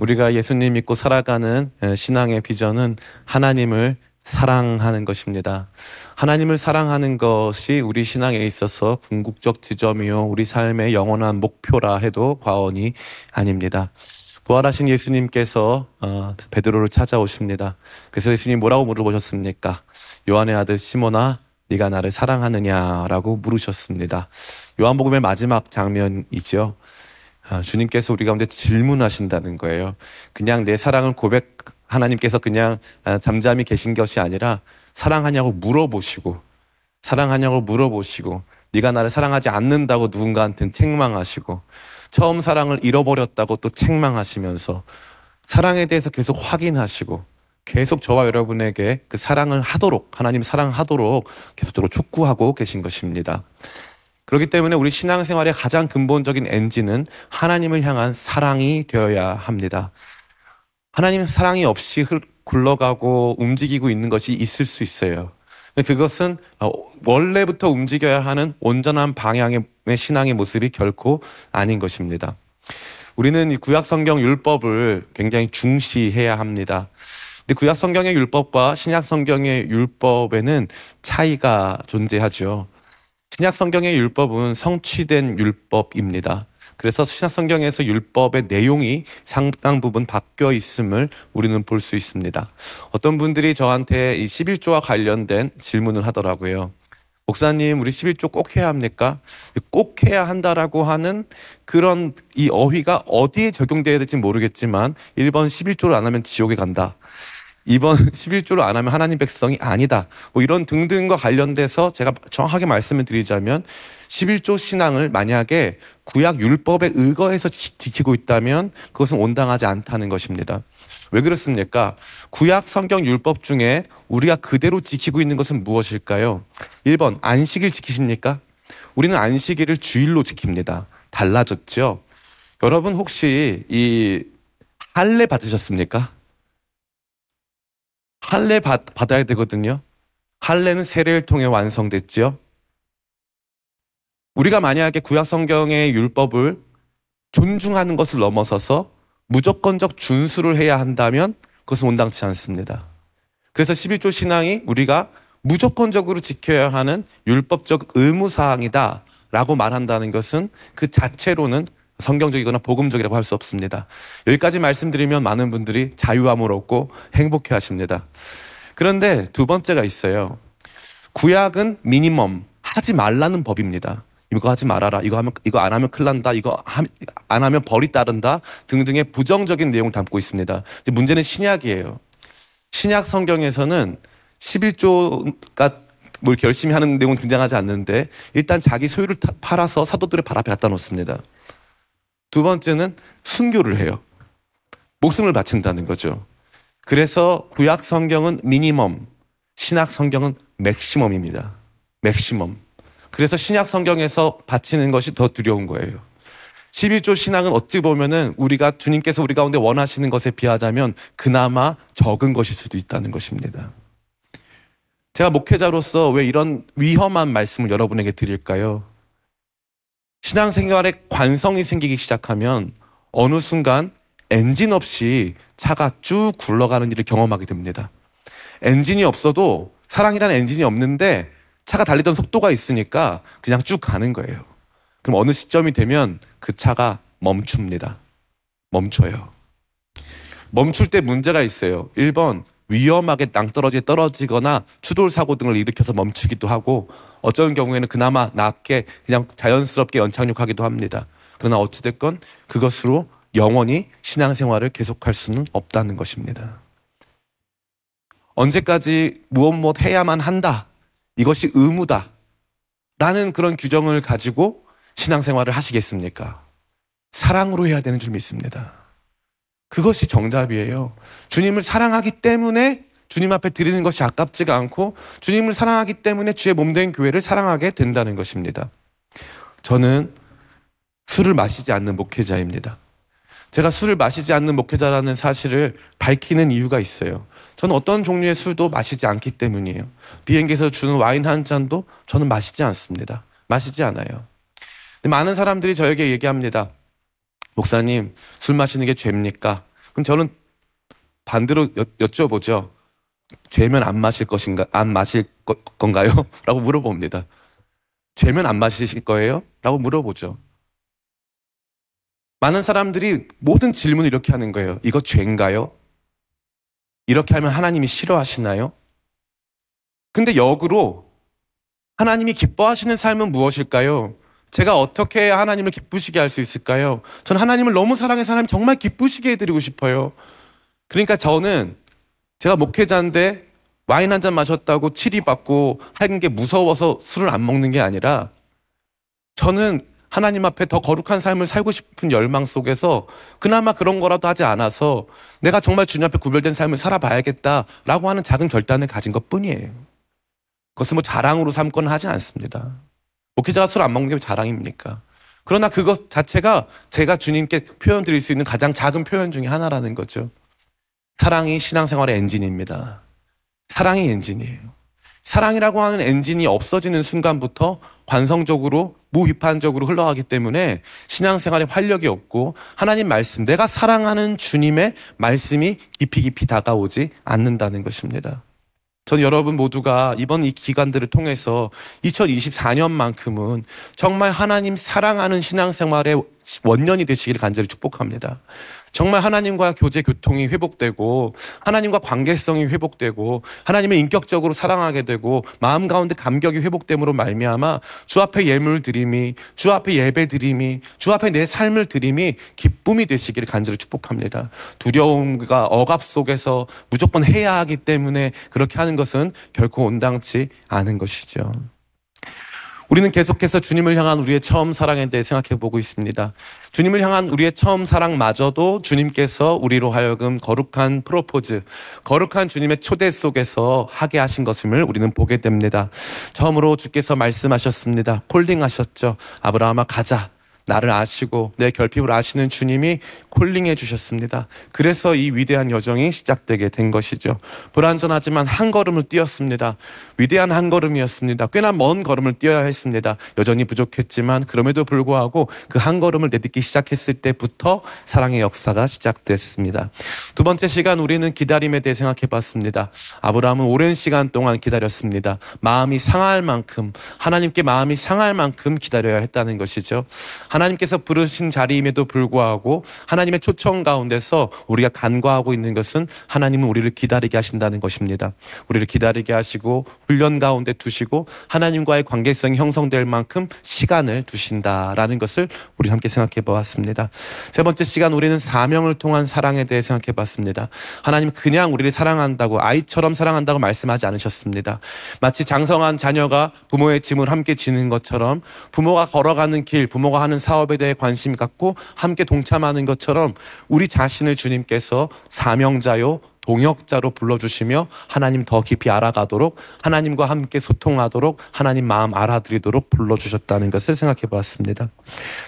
우리가 예수님 믿고 살아가는 에, 신앙의 비전은 하나님을 사랑하는 것입니다. 하나님을 사랑하는 것이 우리 신앙에 있어서 궁극적 지점이요. 우리 삶의 영원한 목표라 해도 과언이 아닙니다. 부활하신 예수님께서 어, 베드로를 찾아오십니다. 그래서 예수님 뭐라고 물어보셨습니까? 요한의 아들 시몬아, 네가 나를 사랑하느냐라고 물으셨습니다. 요한복음의 마지막 장면이지요. 아, 주님께서 우리 가운데 질문하신다는 거예요. 그냥 내 사랑을 고백 하나님께서 그냥 아, 잠잠히 계신 것이 아니라 사랑하냐고 물어보시고 사랑하냐고 물어보시고 네가 나를 사랑하지 않는다고 누군가한테는 책망하시고 처음 사랑을 잃어버렸다고 또 책망하시면서 사랑에 대해서 계속 확인하시고 계속 저와 여러분에게 그 사랑을 하도록 하나님 사랑하도록 계속적으로 촉구하고 계신 것입니다. 그렇기 때문에 우리 신앙생활의 가장 근본적인 엔진은 하나님을 향한 사랑이 되어야 합니다. 하나님 사랑이 없이 흘- 굴러가고 움직이고 있는 것이 있을 수 있어요. 그것은 어, 원래부터 움직여야 하는 온전한 방향의 신앙의 모습이 결코 아닌 것입니다. 우리는 이 구약 성경 율법을 굉장히 중시해야 합니다. 근데 구약 성경의 율법과 신약 성경의 율법에는 차이가 존재하죠. 신약 성경의 율법은 성취된 율법입니다. 그래서 신약 성경에서 율법의 내용이 상당 부분 바뀌어 있음을 우리는 볼 수 있습니다. 어떤 분들이 저한테 이 11조와 관련된 질문을 하더라고요. 목사님, 우리 11조 꼭 해야 합니까? 꼭 해야 한다라고 하는 그런 이 어휘가 어디에 적용돼야 될지 모르겠지만 1번 11조를 안 하면 지옥에 간다. 2번 11조를 안 하면 하나님 백성이 아니다. 뭐 이런 등등과 관련돼서 제가 정확하게 말씀을 드리자면 11조 신앙을 만약에 구약 율법에 의거해서 지- 지키고 있다면 그것은 온당하지 않다는 것입니다. 왜 그렇습니까? 구약 성경 율법 중에 우리가 그대로 지키고 있는 것은 무엇일까요? 1번 안식일 지키십니까? 우리는 안식일을 주일로 지킵니다. 달라졌죠? 여러분 혹시 이 할례 받으셨습니까? 할례 받, 받아야 되거든요. 할례는 세례를 통해 완성됐죠. 우리가 만약에 구약 성경의 율법을 존중하는 것을 넘어서서 무조건적 준수를 해야 한다면 그것은 온당치 않습니다. 그래서 11조 신앙이 우리가 무조건적으로 지켜야 하는 율법적 의무사항이다 라고 말한다는 것은 그 자체로는 성경적이거나 복음적이라고 할 수 없습니다. 여기까지 말씀드리면 많은 분들이 자유함을 얻고 행복해 하십니다. 그런데 두 번째가 있어요. 구약은 미니멈 하지 말라는 법입니다. 이거 하지 말아라. 이거 하면 이거 안 하면 큰일 난다. 이거 하- 안 하면 벌이 따른다. 등등의 부정적인 내용을 담고 있습니다. 문제는 신약이에요. 신약 성경에서는 11조가 뭘 열심히 하는 내용은 등장하지 않는데 일단 자기 소유를 타- 팔아서 사도들의 발 앞에 갖다 놓습니다. 두 번째는 순교를 해요. 목숨을 바친다는 거죠. 그래서 구약 성경은 minimum, 신약 성경은 maximum입니다. maximum. 그래서 신약 성경에서 바치는 것이 더 두려운 거예요. 11조 신앙은 어찌 보면은 우리가 주님께서 우리 가운데 원하시는 것에 비하자면 그나마 적은 것일 수도 있다는 것입니다. 제가 목회자로서 왜 이런 위험한 말씀을 여러분에게 드릴까요? 신앙생활에 관성이 생기기 시작하면 어느 순간 엔진 없이 차가 쭉 굴러가는 일을 경험하게 됩니다. 엔진이 없어도 사랑이라는 엔진이 없는데 차가 달리던 속도가 있으니까 그냥 쭉 가는 거예요. 그럼 어느 시점이 되면 그 차가 멈춥니다. 멈춰요. 멈출 때 문제가 있어요. 1번 위험하게 낭떠러지에 떨어지거나 추돌 사고 등을 일으켜서 멈추기도 하고 어쩌는 경우에는 그나마 낮게 그냥 자연스럽게 연착륙하기도 합니다. 그러나 어찌됐건 그것으로 영원히 신앙생활을 계속할 수는 없다는 것입니다. 언제까지 무엇 무엇 해야만 한다. 이것이 의무다. 라는 그런 규정을 가지고 신앙생활을 하시겠습니까? 사랑으로 해야 되는 줄 믿습니다. 그것이 정답이에요. 주님을 사랑하기 때문에 주님 앞에 드리는 것이 아깝지가 않고 주님을 사랑하기 때문에 주의 몸된 교회를 사랑하게 된다는 것입니다. 저는 술을 마시지 않는 목회자입니다. 제가 술을 마시지 않는 목회자라는 사실을 밝히는 이유가 있어요. 저는 어떤 종류의 술도 마시지 않기 때문이에요. 비행기에서 주는 와인 한 잔도 저는 마시지 않습니다. 마시지 않아요. 많은 사람들이 저에게 얘기합니다. 목사님, 술 마시는 게 죄입니까? 그럼 저는 반대로 여, 여쭤보죠. 죄면 안 마실 것인가, 안 마실 거, 건가요? 라고 물어봅니다. 죄면 안 마실 거예요? 라고 물어보죠. 많은 사람들이 모든 질문을 이렇게 하는 거예요. 이거 죄인가요? 이렇게 하면 하나님이 싫어하시나요? 근데 역으로 하나님이 기뻐하시는 삶은 무엇일까요? 제가 어떻게 하나님을 기쁘시게 할 수 있을까요? 저는 하나님을 너무 사랑해서 하나님 정말 기쁘시게 해드리고 싶어요. 그러니까 저는 제가 목회자인데 와인 한 잔 마셨다고 치리받고 하는 게 무서워서 술을 안 먹는 게 아니라 저는 하나님 앞에 더 거룩한 삶을 살고 싶은 열망 속에서 그나마 그런 거라도 하지 않아서 내가 정말 주님 앞에 구별된 삶을 살아봐야겠다라고 하는 작은 결단을 가진 것 뿐이에요. 그것은 뭐 자랑으로 삼거나 하지 않습니다. 목회자가 술 안 먹는 게 자랑입니까? 그러나 그것 자체가 제가 주님께 표현 드릴 수 있는 가장 작은 표현 중에 하나라는 거죠. 사랑이 신앙생활의 엔진입니다. 사랑이 엔진이에요. 사랑이라고 하는 엔진이 없어지는 순간부터 관성적으로 무비판적으로 흘러가기 때문에 신앙생활에 활력이 없고 하나님 말씀, 내가 사랑하는 주님의 말씀이 깊이 깊이 다가오지 않는다는 것입니다. 전 여러분 모두가 이번 이 기간들을 통해서 2024년만큼은 정말 하나님 사랑하는 신앙생활의 원년이 되시기를 간절히 축복합니다. 정말 하나님과 교제 교통이 회복되고 하나님과 관계성이 회복되고 하나님의 인격적으로 사랑하게 되고 마음 가운데 감격이 회복됨으로 말미암아 주 앞에 예물 드림이 주 앞에 예배 드림이 주 앞에 내 삶을 드림이 기쁨이 되시기를 간절히 축복합니다. 두려움과 억압 속에서 무조건 해야 하기 때문에 그렇게 하는 것은 결코 온당치 않은 것이죠. 우리는 계속해서 주님을 향한 우리의 처음 사랑에 대해 생각해 보고 있습니다. 주님을 향한 우리의 처음 사랑마저도 주님께서 우리로 하여금 거룩한 프로포즈, 거룩한 주님의 초대 속에서 하게 하신 것임을 우리는 보게 됩니다. 처음으로 주께서 말씀하셨습니다. 콜링하셨죠. 아브라함아 가자. 나를 아시고 내 결핍을 아시는 주님이 콜링해 주셨습니다. 그래서 이 위대한 여정이 시작되게 된 것이죠. 불완전하지만 한 걸음을 뛰었습니다. 위대한 한 걸음이었습니다. 꽤나 먼 걸음을 뛰어야 했습니다. 여전히 부족했지만 그럼에도 불구하고 그 한 걸음을 내딛기 시작했을 때부터 사랑의 역사가 시작됐습니다. 두 번째 시간 우리는 기다림에 대해 생각해 봤습니다. 아브라함은 오랜 시간 동안 기다렸습니다. 마음이 상할 만큼 하나님께 마음이 상할 만큼 기다려야 했다는 것이죠. 님께서 부르신 자리임에도 불구하고 하나님의 초청 가운데서 우리가 간과하고 있는 것은 하나님은 우리를 기다리게 하신다는 것입니다. 우리를 기다리게 하시고 훈련 가운데 두시고 하나님과의 관계성이 형성될 만큼 시간을 두신다라는 것을 우리 함께 생각해 보았습니다. 세 번째 시간 우리는 사명을 통한 사랑에 대해 생각해 봤습니다. 하나님 그냥 우리를 사랑한다고 아이처럼 사랑한다고 말씀하지 않으셨습니다. 마치 장성한 자녀가 부모의 짐을 함께 지는 것처럼 부모가 걸어가는 길, 부모가 하는 사업에 대해 관심 갖고 함께 동참하는 것처럼 우리 자신을 주님께서 사명자요 동역자로 불러주시며 하나님 더 깊이 알아가도록 하나님과 함께 소통하도록 하나님 마음 알아드리도록 불러주셨다는 것을 생각해 보았습니다.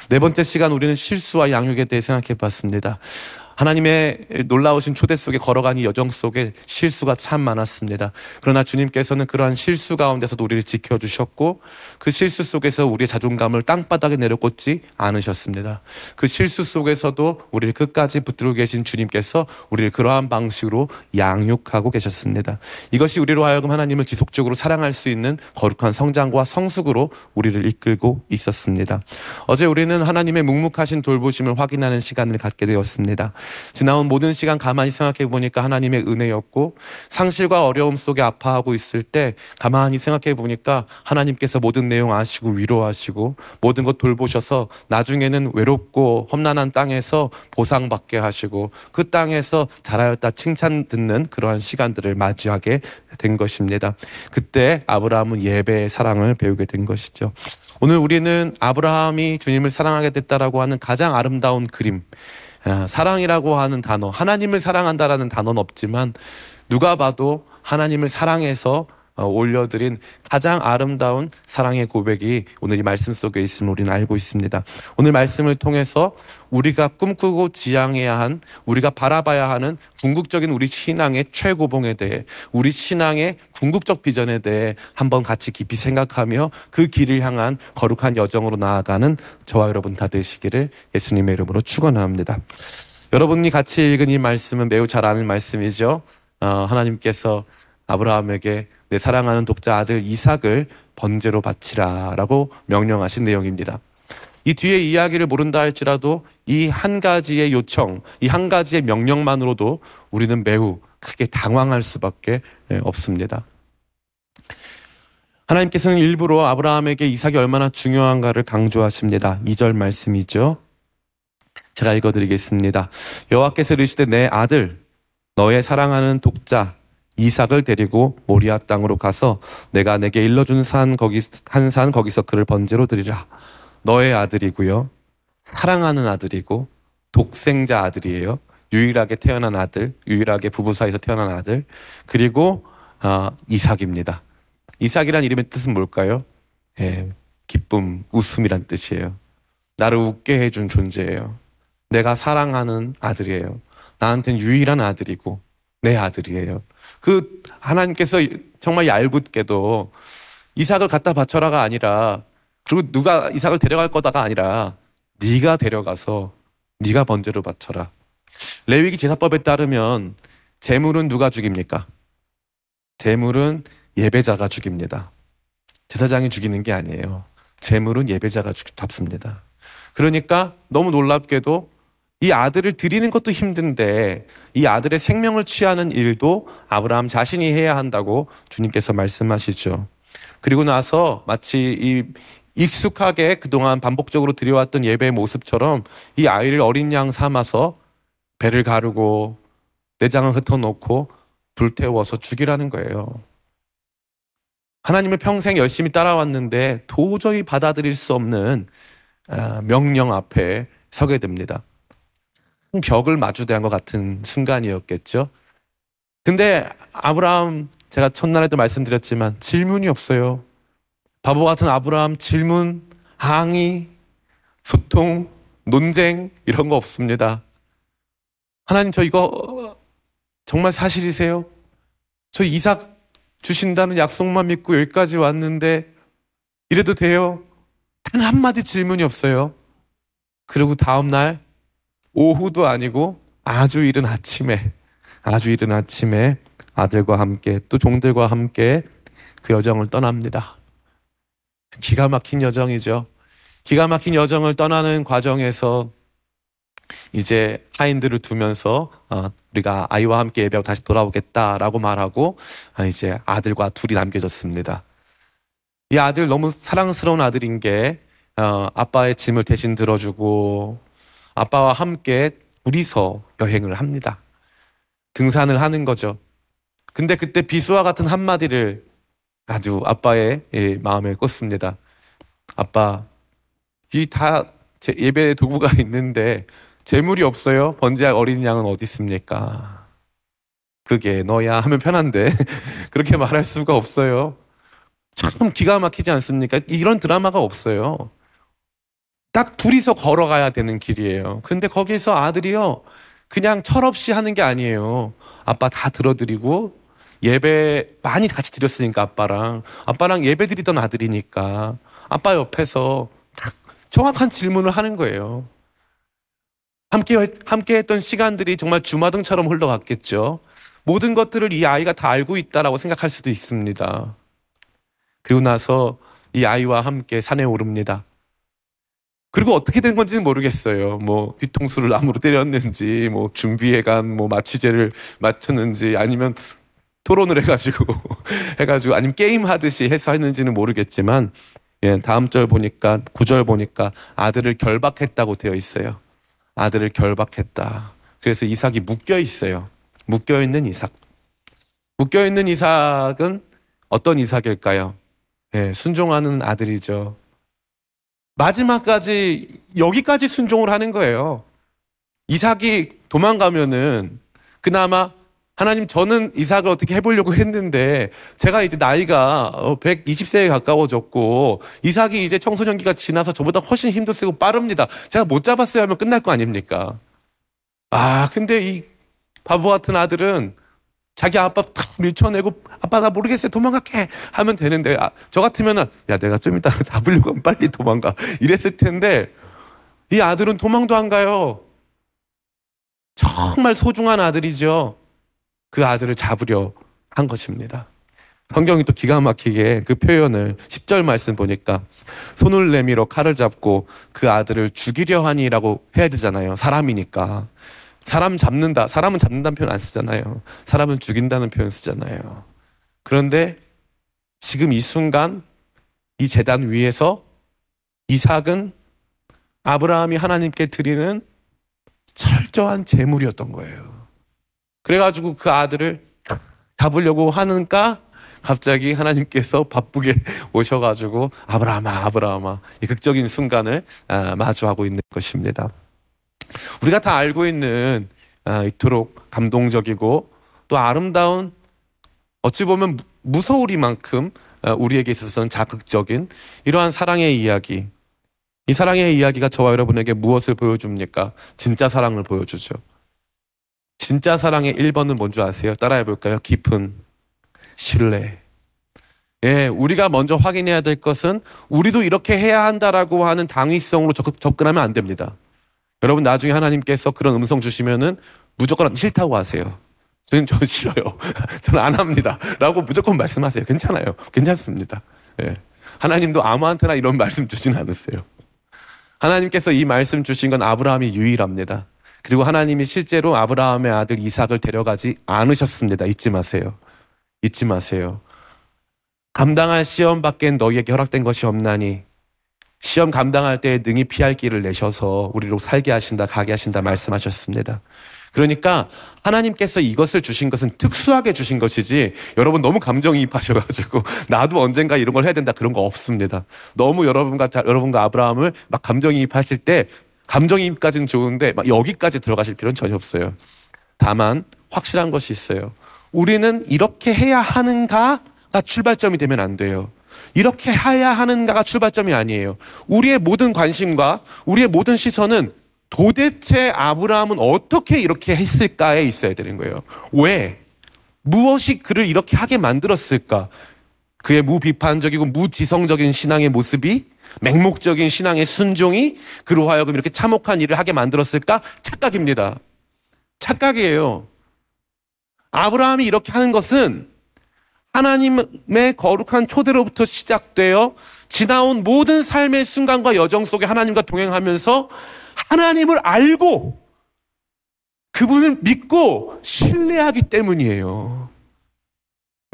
네 번째 시간 우리는 실수와 양육에 대해 생각해 봤습니다. 하나님의 놀라우신 초대 속에 걸어간 이 여정 속에 실수가 참 많았습니다. 그러나 주님께서는 그러한 실수 가운데서도 우리를 지켜주셨고 그 실수 속에서 우리의 자존감을 땅바닥에 내려꽂지 않으셨습니다. 그 실수 속에서도 우리를 끝까지 붙들고 계신 주님께서 우리를 그러한 방식으로 양육하고 계셨습니다. 이것이 우리로 하여금 하나님을 지속적으로 사랑할 수 있는 거룩한 성장과 성숙으로 우리를 이끌고 있었습니다. 어제 우리는 하나님의 묵묵하신 돌보심을 확인하는 시간을 갖게 되었습니다. 지나온 모든 시간 가만히 생각해 보니까 하나님의 은혜였고 상실과 어려움 속에 아파하고 있을 때 가만히 생각해 보니까 하나님께서 모든 내용 아시고 위로하시고 모든 것 돌보셔서 나중에는 외롭고 험난한 땅에서 보상받게 하시고 그 땅에서 잘하였다 칭찬 듣는 그러한 시간들을 맞이하게 된 것입니다. 그때 아브라함은 예배의 사랑을 배우게 된 것이죠. 오늘 우리는 아브라함이 주님을 사랑하게 됐다라고 하는 가장 아름다운 그림, 아, 사랑이라고 하는 단어, 하나님을 사랑한다라는 단어는 없지만 누가 봐도 하나님을 사랑해서 어, 올려드린 가장 아름다운 사랑의 고백이 오늘 이 말씀 속에 있음을 우리는 알고 있습니다. 오늘 말씀을 통해서 우리가 꿈꾸고 지향해야 한, 우리가 바라봐야 하는 궁극적인 우리 신앙의 최고봉에 대해, 우리 신앙의 궁극적 비전에 대해 한번 같이 깊이 생각하며 그 길을 향한 거룩한 여정으로 나아가는 저와 여러분 다 되시기를 예수님의 이름으로 축원합니다. 여러분이 같이 읽은 이 말씀은 매우 잘 아는 말씀이죠. 어, 하나님께서 아브라함에게 내 사랑하는 독자 아들 이삭을 번제로 바치라라고 명령하신 내용입니다. 이 뒤에 이야기를 모른다 할지라도 이 한 가지의 요청, 이 한 가지의 명령만으로도 우리는 매우 크게 당황할 수밖에 예, 없습니다. 하나님께서는 일부러 아브라함에게 이삭이 얼마나 중요한가를 강조하십니다. 2절 말씀이죠. 제가 읽어드리겠습니다. 여호와께서 이르시되 내 아들 너의 사랑하는 독자 이삭을 데리고 모리아 땅으로 가서 내가 내게 일러준 산 거기 한 산 거기서 그를 번제로 드리라. 너의 아들이고요. 사랑하는 아들이고 독생자 아들이에요. 유일하게 태어난 아들, 유일하게 부부 사이에서 태어난 아들, 그리고 어, 이삭입니다. 이삭이란 이름의 뜻은 뭘까요? 예, 기쁨, 웃음이란 뜻이에요. 나를 웃게 해준 존재예요. 내가 사랑하는 아들이에요. 나한테는 유일한 아들이고 내 아들이에요. 그 하나님께서 정말 얄궂게도 이삭을 갖다 바쳐라가 아니라 그리고 누가 이삭을 데려갈 거다가 아니라 네가 데려가서 네가 번제로 바쳐라. 레위기 제사법에 따르면 제물은 누가 죽입니까? 제물은 예배자가 죽입니다. 제사장이 죽이는 게 아니에요. 제물은 예배자가 죽- 잡습니다. 그러니까 너무 놀랍게도 이 아들을 드리는 것도 힘든데 이 아들의 생명을 취하는 일도 아브라함 자신이 해야 한다고 주님께서 말씀하시죠. 그리고 나서 마치 이 익숙하게 그동안 반복적으로 드려왔던 예배의 모습처럼 이 아이를 어린 양 삼아서 배를 가르고 내장을 흩어놓고 불태워서 죽이라는 거예요. 하나님을 평생 열심히 따라왔는데 도저히 받아들일 수 없는 아, 명령 앞에 서게 됩니다. 벽을 마주대한 것 같은 순간이었겠죠. 근데 아브라함 제가 첫날에도 말씀드렸지만 질문이 없어요. 바보 같은 아브라함 질문, 항의, 소통, 논쟁 이런 거 없습니다. 하나님 저 이거 정말 사실이세요? 저 이삭 주신다는 약속만 믿고 여기까지 왔는데 이래도 돼요? 단 한마디 질문이 없어요. 그리고 다음날 오후도 아니고 아주 이른 아침에 아주 이른 아침에 아들과 함께 또 종들과 함께 그 여정을 떠납니다. 기가 막힌 여정이죠. 기가 막힌 여정을 떠나는 과정에서 이제 하인들을 두면서 어, 우리가 아이와 함께 예배하고 다시 돌아오겠다라고 말하고 아, 이제 아들과 둘이 남겨졌습니다. 이 아들 너무 사랑스러운 아들인 게 어, 아빠의 짐을 대신 들어주고 아빠와 함께 둘이서 여행을 합니다. 등산을 하는 거죠. 근데 그때 비수와 같은 한마디를 아주 아빠의 예, 마음에 꽂습니다. 아빠, 이 다 예배 도구가 있는데 재물이 없어요. 번제할 어린 양은 어디 있습니까? 그게 너야 하면 편한데 그렇게 말할 수가 없어요. 참 기가 막히지 않습니까? 이런 드라마가 없어요. 딱 둘이서 걸어가야 되는 길이에요. 근데 거기서 아들이요. 그냥 철없이 하는 게 아니에요. 아빠 다 들어드리고 예배 많이 같이 드렸으니까 아빠랑 아빠랑 예배 드리던 아들이니까 아빠 옆에서 딱 정확한 질문을 하는 거예요. 함께 함께 했던 시간들이 정말 주마등처럼 흘러갔겠죠. 모든 것들을 이 아이가 다 알고 있다라고 생각할 수도 있습니다. 그리고 나서 이 아이와 함께 산에 오릅니다. 그리고 어떻게 된 건지는 모르겠어요. 뭐 뒤통수를 나무로 때렸는지, 뭐 준비해간 뭐 마취제를 맞췄는지, 아니면 토론을 해가지고 해가지고 아니면 게임 하듯이 해서 했는지는 모르겠지만, 예, 다음 절 보니까 구절 보니까 아들을 결박했다고 되어 있어요. 아들을 결박했다. 그래서 이삭이 묶여 있어요. 묶여 있는 이삭. 묶여 있는 이삭은 어떤 이삭일까요? 예, 순종하는 아들이죠. 마지막까지 여기까지 순종을 하는 거예요. 이삭이 도망가면은 그나마 하나님 저는 이삭을 어떻게 해보려고 했는데 제가 이제 나이가 120세에 가까워졌고 이삭이 이제 청소년기가 지나서 저보다 훨씬 힘도 세고 빠릅니다. 제가 못 잡았어야 하면 끝날 거 아닙니까? 아 근데 이 바보 같은 아들은 자기 아빠 탁 밀쳐내고 아빠 나 모르겠어요 도망갈게 하면 되는데 아, 저 같으면은 야 내가 좀 이따 잡으려고 빨리 도망가 이랬을 텐데 이 아들은 도망도 안 가요 정말 소중한 아들이죠. 그 아들을 잡으려 한 것입니다. 성경이 또 기가 막히게 그 표현을 10절 말씀 보니까 손을 내밀어 칼을 잡고 그 아들을 죽이려 하니라고 해야 되잖아요. 사람이니까. 사람 잡는다. 사람은 잡는다는 표현 안 쓰잖아요. 사람은 죽인다는 표현 쓰잖아요. 그런데 지금 이 순간 이 재단 위에서 이삭은 아브라함이 하나님께 드리는 철저한 제물이었던 거예요. 그래가지고 그 아들을 잡으려고 하는가 갑자기 하나님께서 바쁘게 오셔가지고 아브라함아 아브라함아 이 극적인 순간을 아, 마주하고 있는 것입니다. 우리가 다 알고 있는 아, 이토록 감동적이고 또 아름다운 어찌 보면 무- 무서우리만큼 아, 우리에게 있어서는 자극적인 이러한 사랑의 이야기. 이 사랑의 이야기가 저와 여러분에게 무엇을 보여줍니까? 진짜 사랑을 보여주죠. 진짜 사랑의 1번은 뭔지 아세요? 따라해 볼까요? 깊은 신뢰. 예, 우리가 먼저 확인해야 될 것은 우리도 이렇게 해야 한다라고 하는 당위성으로 접, 접근하면 안 됩니다. 여러분 나중에 하나님께서 그런 음성 주시면은 무조건 싫다고 하세요. 저는 저 싫어요. 저는 안 합니다. 라고 무조건 말씀하세요. 괜찮아요. 괜찮습니다. 예. 하나님도 아무한테나 이런 말씀 주진 않으세요. 하나님께서 이 말씀 주신 건 아브라함이 유일합니다. 그리고 하나님이 실제로 아브라함의 아들 이삭을 데려가지 않으셨습니다. 잊지 마세요. 잊지 마세요. 감당할 시험 밖엔 너희에게 허락된 것이 없나니 시험 감당할 때 능히 피할 길을 내셔서 우리로 살게 하신다, 가게 하신다 말씀하셨습니다. 그러니까 하나님께서 이것을 주신 것은 특수하게 주신 것이지 여러분 너무 감정이입하셔가지고 나도 언젠가 이런 걸 해야 된다 그런 거 없습니다. 너무 여러분과 자- 여러분과 아브라함을 막 감정이입하실 때 감정이입까지는 좋은데 막 여기까지 들어가실 필요는 전혀 없어요. 다만 확실한 것이 있어요. 우리는 이렇게 해야 하는가가 출발점이 되면 안 돼요. 이렇게 해야 하는가가 출발점이 아니에요. 우리의 모든 관심과 우리의 모든 시선은 도대체 아브라함은 어떻게 이렇게 했을까에 있어야 되는 거예요. 왜? 무엇이 그를 이렇게 하게 만들었을까? 그의 무비판적이고 무지성적인 신앙의 모습이 맹목적인 신앙의 순종이 그로 하여금 이렇게 참혹한 일을 하게 만들었을까? 착각입니다. 착각이에요. 아브라함이 이렇게 하는 것은 하나님의 거룩한 초대로부터 시작되어 지나온 모든 삶의 순간과 여정 속에 하나님과 동행하면서 하나님을 알고 그분을 믿고 신뢰하기 때문이에요.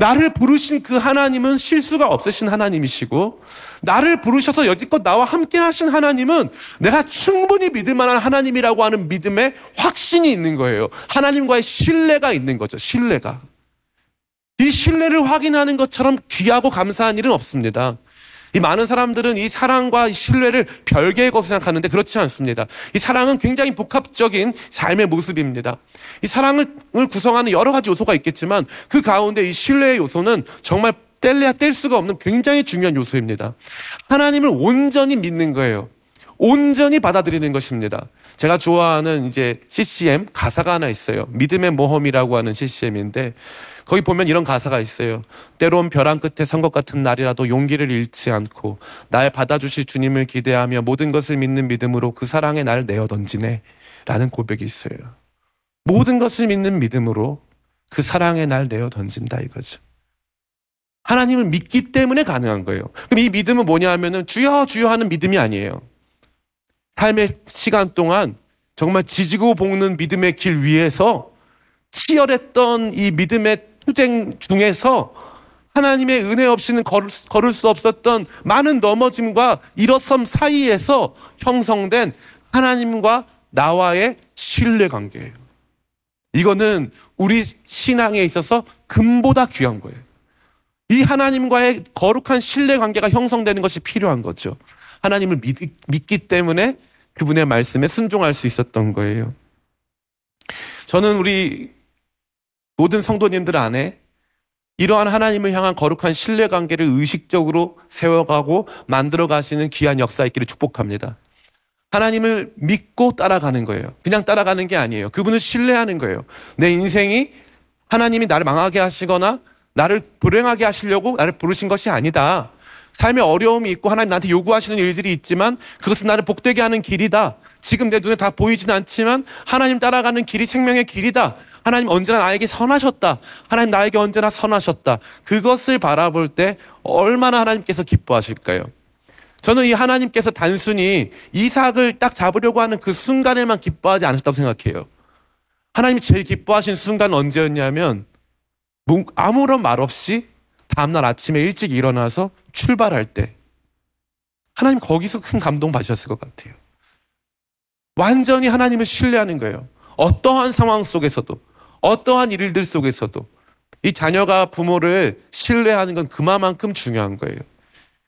나를 부르신 그 하나님은 실수가 없으신 하나님이시고, 나를 부르셔서 여지껏 나와 함께 하신 하나님은 내가 충분히 믿을 만한 하나님이라고 하는 믿음에 확신이 있는 거예요. 하나님과의 신뢰가 있는 거죠. 신뢰가. 이 신뢰를 확인하는 것처럼 귀하고 감사한 일은 없습니다. 이 많은 사람들은 이 사랑과 이 신뢰를 별개의 것으로 생각하는데 그렇지 않습니다. 이 사랑은 굉장히 복합적인 삶의 모습입니다. 이 사랑을 구성하는 여러 가지 요소가 있겠지만 그 가운데 이 신뢰의 요소는 정말 뗄래야 뗄 수가 없는 굉장히 중요한 요소입니다. 하나님을 온전히 믿는 거예요. 온전히 받아들이는 것입니다. 제가 좋아하는 이제 CCM 가사가 하나 있어요. 믿음의 모험이라고 하는 CCM인데 거기 보면 이런 가사가 있어요. 때론 벼랑 끝에 선 것 같은 날이라도 용기를 잃지 않고 날 받아주실 주님을 기대하며 모든 것을 믿는 믿음으로 그 사랑에 날 내어 던지네. 라는 고백이 있어요. 모든 것을 믿는 믿음으로 그 사랑에 날 내어 던진다 이거죠. 하나님을 믿기 때문에 가능한 거예요. 그럼 이 믿음은 뭐냐 하면은 주여 주여 하는 믿음이 아니에요. 삶의 시간 동안 정말 지지고 볶는 믿음의 길 위에서 치열했던 이 믿음의 투쟁 중에서 하나님의 은혜 없이는 걸을, 수- 걸을 수 없었던 많은 넘어짐과 일어섬 사이에서 형성된 하나님과 나와의 신뢰 관계예요. 이거는 우리 신앙에 있어서 금보다 귀한 거예요. 이 하나님과의 거룩한 신뢰 관계가 형성되는 것이 필요한 거죠. 하나님을 믿, 믿기 때문에 그분의 말씀에 순종할 수 있었던 거예요. 저는 우리 모든 성도님들 안에 이러한 하나님을 향한 거룩한 신뢰 관계를 의식적으로 세워가고 만들어 가시는 귀한 역사 있기를 축복합니다. 하나님을 믿고 따라가는 거예요. 그냥 따라가는 게 아니에요. 그분을 신뢰하는 거예요. 내 인생이 하나님이 나를 망하게 하시거나 나를 불행하게 하시려고 나를 부르신 것이 아니다. 삶에 어려움이 있고 하나님 나한테 요구하시는 일들이 있지만 그것은 나를 복되게 하는 길이다. 지금 내 눈에 다 보이진 않지만 하나님 따라가는 길이 생명의 길이다. 하나님 언제나 나에게 선하셨다. 하나님 나에게 언제나 선하셨다. 그것을 바라볼 때 얼마나 하나님께서 기뻐하실까요? 저는 이 하나님께서 단순히 이삭을 딱 잡으려고 하는 그 순간에만 기뻐하지 않으셨다고 생각해요. 하나님이 제일 기뻐하신 순간 언제였냐면 뭐 아무런 말 없이 다음날 아침에 일찍 일어나서 출발할 때 하나님 거기서 큰 감동 받으셨을 것 같아요. 완전히 하나님을 신뢰하는 거예요. 어떠한 상황 속에서도 어떠한 일들 속에서도 이 자녀가 부모를 신뢰하는 건 그만큼 중요한 거예요.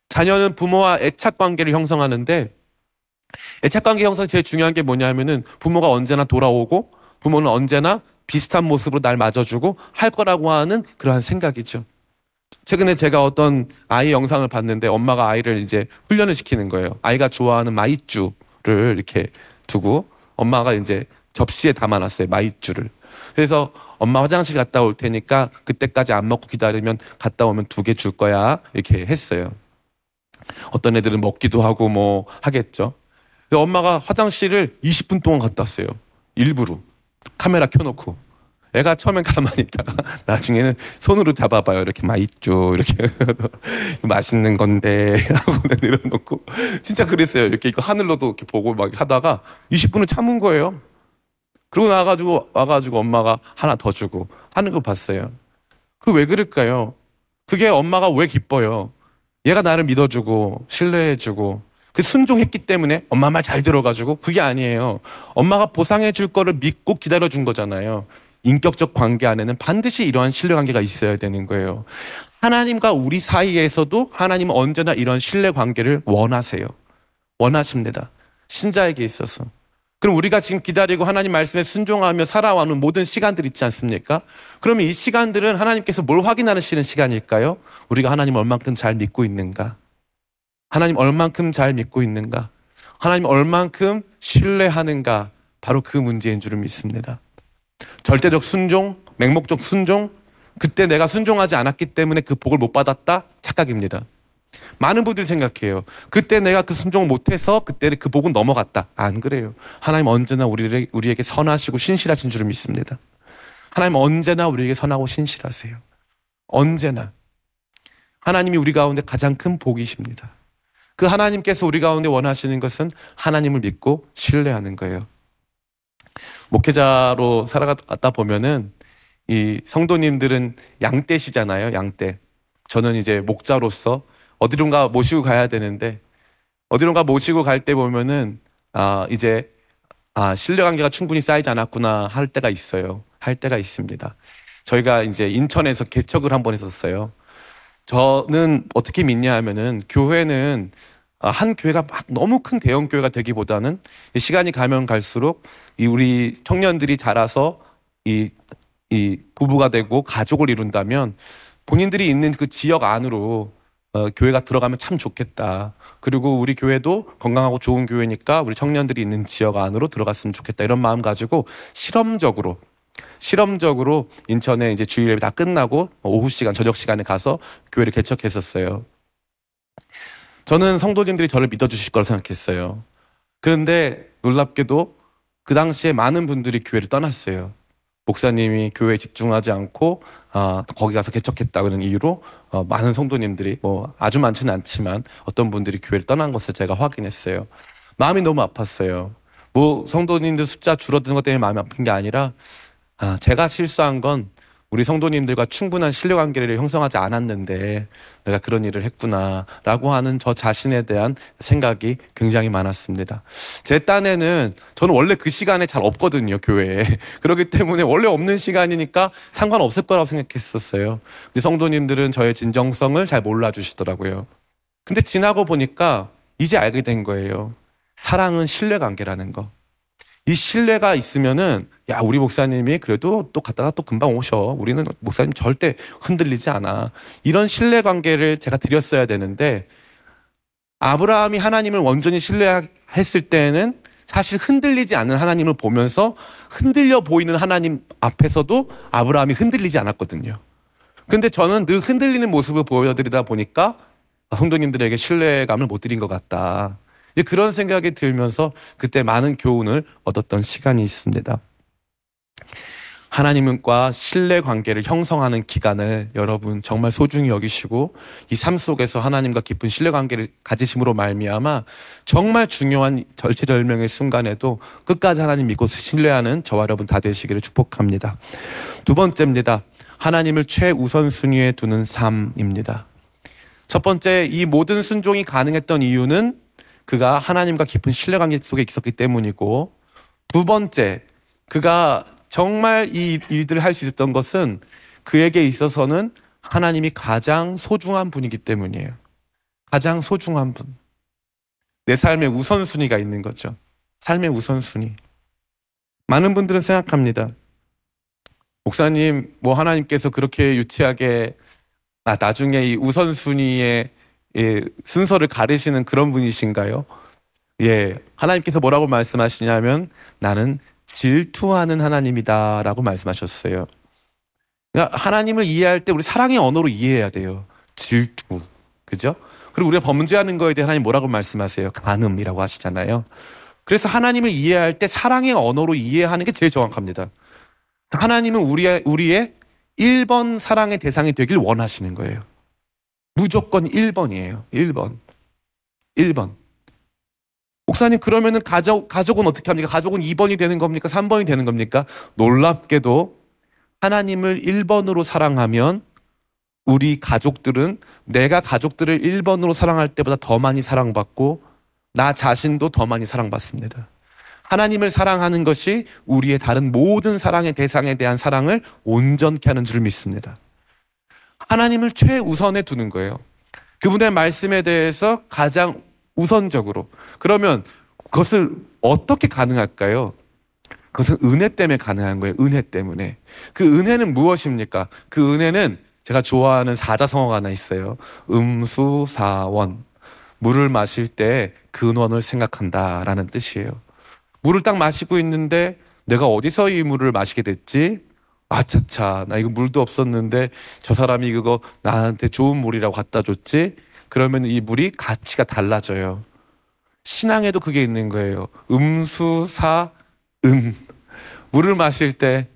자녀는 부모와 애착 관계를 형성하는데 애착 관계 형성 제일 중요한 게 뭐냐면은 부모가 언제나 돌아오고 부모는 언제나 비슷한 모습으로 날 맞아주고 할 거라고 하는 그러한 생각이죠. 최근에 제가 어떤 아이 영상을 봤는데 엄마가 아이를 이제 훈련을 시키는 거예요. 아이가 좋아하는 마이쮸를 이렇게 두고 엄마가 이제 접시에 담아놨어요. 마이쮸를. 그래서 엄마 화장실 갔다 올 테니까 그때까지 안 먹고 기다리면 갔다 오면 두 개 줄 거야. 이렇게 했어요. 어떤 애들은 먹기도 하고 뭐 하겠죠. 엄마가 화장실을 20분 동안 갔다 왔어요. 일부러. 카메라 켜놓고. 애가 처음엔 가만히 있다가 나중에는 손으로 잡아봐요. 이렇게 맛있죠. 이렇게 맛있는 건데 하고 내려놓고 진짜 그랬어요. 이렇게 이거 하늘로도 이렇게 보고 막 하다가 20분을 참은 거예요. 그러고 나와가지고 와가지고 엄마가 하나 더 주고 하는 거 봤어요. 그 왜 그럴까요? 그게 엄마가 왜 기뻐요? 얘가 나를 믿어주고 신뢰해주고 그 순종했기 때문에 엄마 말 잘 들어가지고 그게 아니에요. 엄마가 보상해 줄 거를 믿고 기다려 준 거잖아요. 인격적 관계 안에는 반드시 이러한 신뢰 관계가 있어야 되는 거예요. 하나님과 우리 사이에서도 하나님은 언제나 이런 신뢰 관계를 원하세요. 원하십니다. 신자에게 있어서. 그럼 우리가 지금 기다리고 하나님 말씀에 순종하며 살아와는 모든 시간들 있지 않습니까? 그러면 이 시간들은 하나님께서 뭘 확인하시는 시간일까요? 우리가 하나님 얼만큼 잘 믿고 있는가? 하나님 얼만큼 잘 믿고 있는가? 하나님 얼만큼 신뢰하는가? 바로 그 문제인 줄을 믿습니다. 절대적 순종, 맹목적 순종, 그때 내가 순종하지 않았기 때문에 그 복을 못 받았다? 착각입니다. 많은 분들이 생각해요. 그때 내가 그 순종을 못해서 그때 그 복은 넘어갔다. 안 그래요. 하나님 언제나 우리를, 우리에게 선하시고 신실하신 줄을 믿습니다. 하나님 언제나 우리에게 선하고 신실하세요. 언제나. 하나님이 우리 가운데 가장 큰 복이십니다. 그 하나님께서 우리 가운데 원하시는 것은 하나님을 믿고 신뢰하는 거예요. 목회자로 살아갔다 보면은 이 성도님들은 양떼시잖아요. 양떼. 저는 이제 목자로서 어디론가 모시고 가야 되는데 어디론가 모시고 갈 때 보면은 아 이제 아 신뢰 관계가 충분히 쌓이지 않았구나 할 때가 있어요. 할 때가 있습니다. 저희가 이제 인천에서 개척을 한 번 했었어요. 저는 어떻게 믿냐 하면은 교회는 아, 한 교회가 막 너무 큰 대형 교회가 되기보다는 시간이 가면 갈수록 이 우리 청년들이 자라서 이, 이 부부가 되고 가족을 이룬다면 본인들이 있는 그 지역 안으로 어, 교회가 들어가면 참 좋겠다. 그리고 우리 교회도 건강하고 좋은 교회니까 우리 청년들이 있는 지역 안으로 들어갔으면 좋겠다. 이런 마음 가지고 실험적으로 실험적으로 인천에 이제 주일 예배 다 끝나고 오후 시간 저녁 시간에 가서 교회를 개척했었어요. 저는 성도님들이 저를 믿어 주실 거라 생각했어요. 그런데 놀랍게도 그 당시에 많은 분들이 교회를 떠났어요. 목사님이 교회에 집중하지 않고 아, 거기 가서 개척했다 그런 이유로 어, 많은 성도님들이 뭐 아주 많지는 않지만 어떤 분들이 교회를 떠난 것을 제가 확인했어요. 마음이 너무 아팠어요. 뭐 성도님들 숫자 줄어드는 것 때문에 마음이 아픈 게 아니라 아, 제가 실수한 건 우리 성도님들과 충분한 신뢰 관계를 형성하지 않았는데 내가 그런 일을 했구나라고 하는 저 자신에 대한 생각이 굉장히 많았습니다. 제 딴에는 저는 원래 그 시간에 잘 없거든요, 교회에. 그렇기 때문에 원래 없는 시간이니까 상관없을 거라고 생각했었어요. 근데 성도님들은 저의 진정성을 잘 몰라 주시더라고요. 근데 지나고 보니까 이제 알게 된 거예요. 사랑은 신뢰 관계라는 거. 이 신뢰가 있으면은 야 우리 목사님이 그래도 또 갔다가 또 금방 오셔 우리는 목사님 절대 흔들리지 않아 이런 신뢰 관계를 제가 드렸어야 되는데 아브라함이 하나님을 완전히 신뢰했을 때는 사실 흔들리지 않는 하나님을 보면서 흔들려 보이는 하나님 앞에서도 아브라함이 흔들리지 않았거든요. 근데 저는 늘 흔들리는 모습을 보여드리다 보니까 성도님들에게 신뢰감을 못 드린 것 같다. 그런 생각이 들면서 그때 많은 교훈을 얻었던 시간이 있습니다. 하나님과 신뢰 관계를 형성하는 기간을 여러분 정말 소중히 여기시고 이 삶 속에서 하나님과 깊은 신뢰 관계를 가지심으로 말미암아 정말 중요한 절체절명의 순간에도 끝까지 하나님 믿고 신뢰하는 저와 여러분 다 되시기를 축복합니다. 두 번째입니다. 하나님을 최우선 순위에 두는 삶입니다. 첫 번째 이 모든 순종이 가능했던 이유는 그가 하나님과 깊은 신뢰 관계 속에 있었기 때문이고 두 번째 그가 정말 이 일들을 할 수 있었던 것은 그에게 있어서는 하나님이 가장 소중한 분이기 때문이에요. 가장 소중한 분. 내 삶의 우선순위가 있는 거죠. 삶의 우선순위. 많은 분들은 생각합니다. 목사님, 뭐 하나님께서 그렇게 유치하게 아, 나중에 이 우선순위의 예, 순서를 가르시는 그런 분이신가요? 예, 하나님께서 뭐라고 말씀하시냐면 나는 질투하는 하나님이다라고 말씀하셨어요. 그러니까 하나님을 이해할 때 우리 사랑의 언어로 이해해야 돼요. 질투. 그죠? 그리고 우리가 범죄하는 거에 대해 하나님 뭐라고 말씀하세요? 간음이라고 하시잖아요. 그래서 하나님을 이해할 때 사랑의 언어로 이해하는 게 제일 정확합니다. 하나님은 우리의, 우리의 1번 사랑의 대상이 되길 원하시는 거예요. 무조건 1번이에요. 1번. 1번. 목사님 그러면은 가족 가족은 어떻게 합니까? 가족은 2번이 되는 겁니까? 3번이 되는 겁니까? 놀랍게도 하나님을 1번으로 사랑하면 우리 가족들은 내가 가족들을 1번으로 사랑할 때보다 더 많이 사랑받고 나 자신도 더 많이 사랑받습니다. 하나님을 사랑하는 것이 우리의 다른 모든 사랑의 대상에 대한 사랑을 온전케 하는 줄 믿습니다. 하나님을 최우선에 두는 거예요. 그분의 말씀에 대해서 가장 우선적으로. 그러면 그것을 어떻게 가능할까요? 그것은 은혜 때문에 가능한 거예요. 은혜 때문에. 그 은혜는 무엇입니까? 그 은혜는 제가 좋아하는 사자성어가 하나 있어요. 음수사원. 물을 마실 때 근원을 생각한다 라는 뜻이에요. 물을 딱 마시고 있는데 내가 어디서 이 물을 마시게 됐지? 아차차, 나 이거 물도 없었는데 저 사람이 그거 나한테 좋은 물이라고 갖다 줬지? 그러면 이 물이 가치가 달라져요. 신앙에도 그게 있는 거예요. 음수사 은 물을 마실 때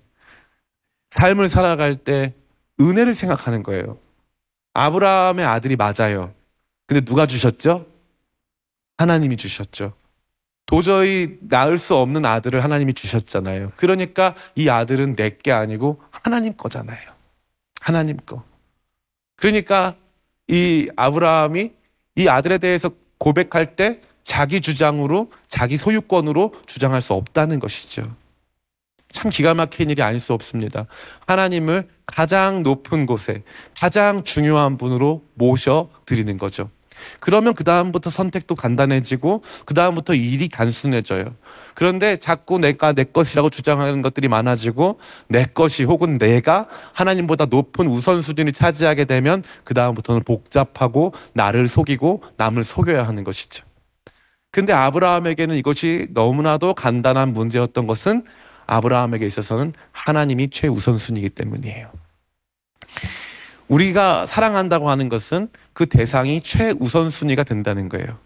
삶을 살아갈 때 은혜를 생각하는 거예요. 아브라함의 아들이 맞아요. 근데 누가 주셨죠? 하나님이 주셨죠. 도저히 낳을 수 없는 아들을 하나님이 주셨잖아요. 그러니까 이 아들은 내게 아니고 하나님 거잖아요. 하나님 거. 그러니까 이 아브라함이 이 아들에 대해서 고백할 때 자기 주장으로 자기 소유권으로 주장할 수 없다는 것이죠. 참 기가 막힌 일이 아닐 수 없습니다. 하나님을 가장 높은 곳에 가장 중요한 분으로 모셔 드리는 거죠. 그러면 그 다음부터 선택도 간단해지고 그 다음부터 일이 단순해져요. 그런데 자꾸 내가 내 것이라고 주장하는 것들이 많아지고 내 것이 혹은 내가 하나님보다 높은 우선순위를 차지하게 되면 그 다음부터는 복잡하고 나를 속이고 남을 속여야 하는 것이죠. 근데 아브라함에게는 이것이 너무나도 간단한 문제였던 것은 아브라함에게 있어서는 하나님이 최우선순위이기 때문이에요. 우리가 사랑한다고 하는 것은 그 대상이 최우선 순위가 된다는 거예요.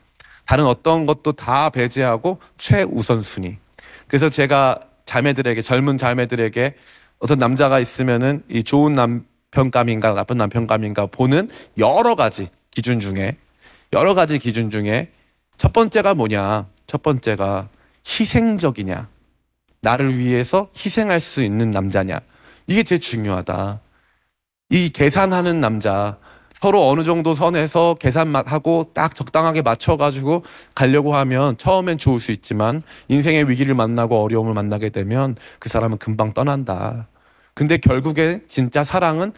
다른 어떤 것도 다 배제하고 최우선 순위. 그래서 제가 자매들에게, 젊은 자매들에게 어떤 남자가 있으면은 이 좋은 남편감인가 나쁜 남편감인가 보는 여러 가지 기준 중에 여러 가지 기준 중에 첫 번째가 뭐냐? 첫 번째가 희생적이냐? 나를 위해서 희생할 수 있는 남자냐? 이게 제일 중요하다. 이 계산하는 남자 서로 어느 정도 선에서 계산하고 딱 적당하게 맞춰가지고 가려고 하면 처음엔 좋을 수 있지만 인생의 위기를 만나고 어려움을 만나게 되면 그 사람은 금방 떠난다. 근데 결국에 진짜 사랑은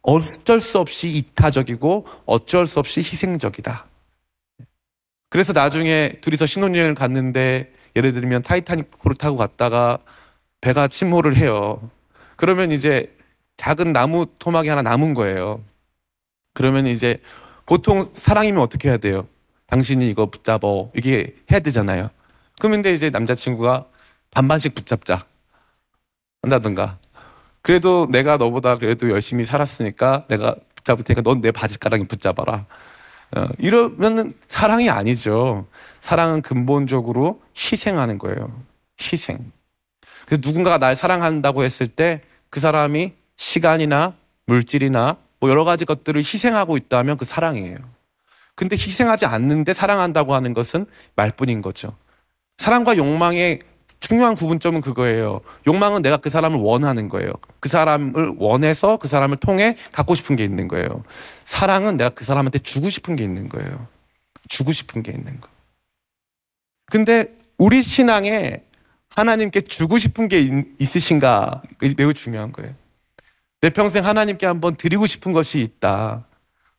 어쩔 수 없이 이타적이고 어쩔 수 없이 희생적이다. 그래서 나중에 둘이서 신혼여행을 갔는데 예를 들면 타이타닉호를 타고 갔다가 배가 침몰을 해요. 그러면 이제 작은 나무 토막이 하나 남은 거예요. 그러면 이제 보통 사랑이면 어떻게 해야 돼요? 당신이 이거 붙잡어. 이게 해야 되잖아요. 그런데 이제 남자친구가 반반씩 붙잡자. 한다든가. 그래도 내가 너보다 그래도 열심히 살았으니까 내가 붙잡을 테니까 넌 내 바지가랑이 붙잡아라. 어, 이러면은 사랑이 아니죠. 사랑은 근본적으로 희생하는 거예요. 희생. 그래서 누군가가 날 사랑한다고 했을 때 그 사람이 시간이나 물질이나 뭐 여러 가지 것들을 희생하고 있다면 그 사랑이에요. 근데 희생하지 않는데 사랑한다고 하는 것은 말뿐인 거죠. 사랑과 욕망의 중요한 구분점은 그거예요. 욕망은 내가 그 사람을 원하는 거예요. 그 사람을 원해서 그 사람을 통해 갖고 싶은 게 있는 거예요. 사랑은 내가 그 사람한테 주고 싶은 게 있는 거예요. 주고 싶은 게 있는 거. 근데 우리 신앙에 하나님께 주고 싶은 게 있- 있으신가 매우 중요한 거예요. 내 평생 하나님께 한번 드리고 싶은 것이 있다.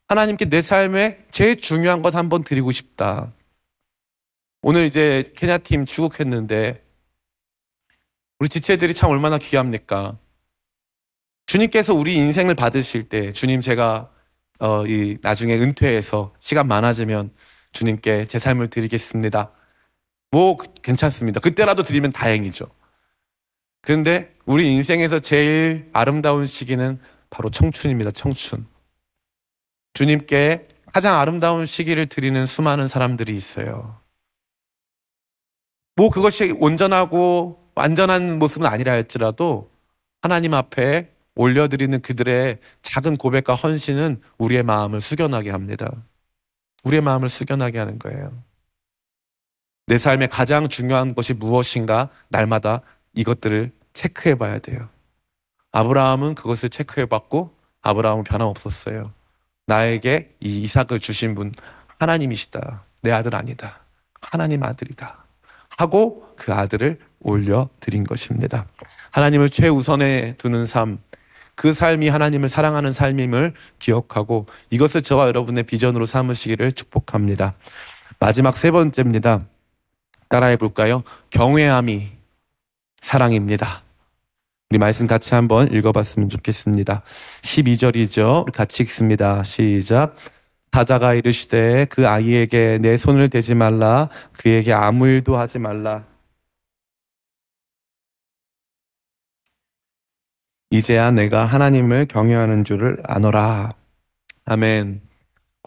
하나님께 내 삶에 제일 중요한 것 한번 드리고 싶다. 오늘 이제 케냐 팀 출국했는데 우리 지체들이 참 얼마나 귀합니까? 주님께서 우리 인생을 받으실 때 주님 제가 어, 이 나중에 은퇴해서 시간 많아지면 주님께 제 삶을 드리겠습니다. 뭐 그- 괜찮습니다. 그때라도 드리면 다행이죠. 그런데 우리 인생에서 제일 아름다운 시기는 바로 청춘입니다. 청춘. 주님께 가장 아름다운 시기를 드리는 수많은 사람들이 있어요. 뭐 그것이 온전하고 완전한 모습은 아니라 할지라도 하나님 앞에 올려드리는 그들의 작은 고백과 헌신은 우리의 마음을 숙연하게 합니다. 우리의 마음을 숙연하게 하는 거예요. 내 삶에 가장 중요한 것이 무엇인가 날마다 이것들을 체크해 봐야 돼요. 아브라함은 그것을 체크해 봤고 아브라함은 변함없었어요. 나에게 이 이삭을 주신 분 하나님이시다. 내 아들 아니다. 하나님 아들이다. 하고 그 아들을 올려 드린 것입니다. 하나님을 최우선에 두는 삶, 그 삶이 하나님을 사랑하는 삶임을 기억하고 이것을 저와 여러분의 비전으로 삼으시기를 축복합니다. 마지막 세 번째입니다. 따라해 볼까요? 경외함이 사랑입니다. 우리 말씀 같이 한번 읽어봤으면 좋겠습니다. 12절이죠. 우리 같이 읽습니다. 시작. 사자가 이르시되 그 아이에게 내 손을 대지 말라 그에게 아무 일도 하지 말라 이제야 내가 하나님을 경외하는 줄을 아노라 아멘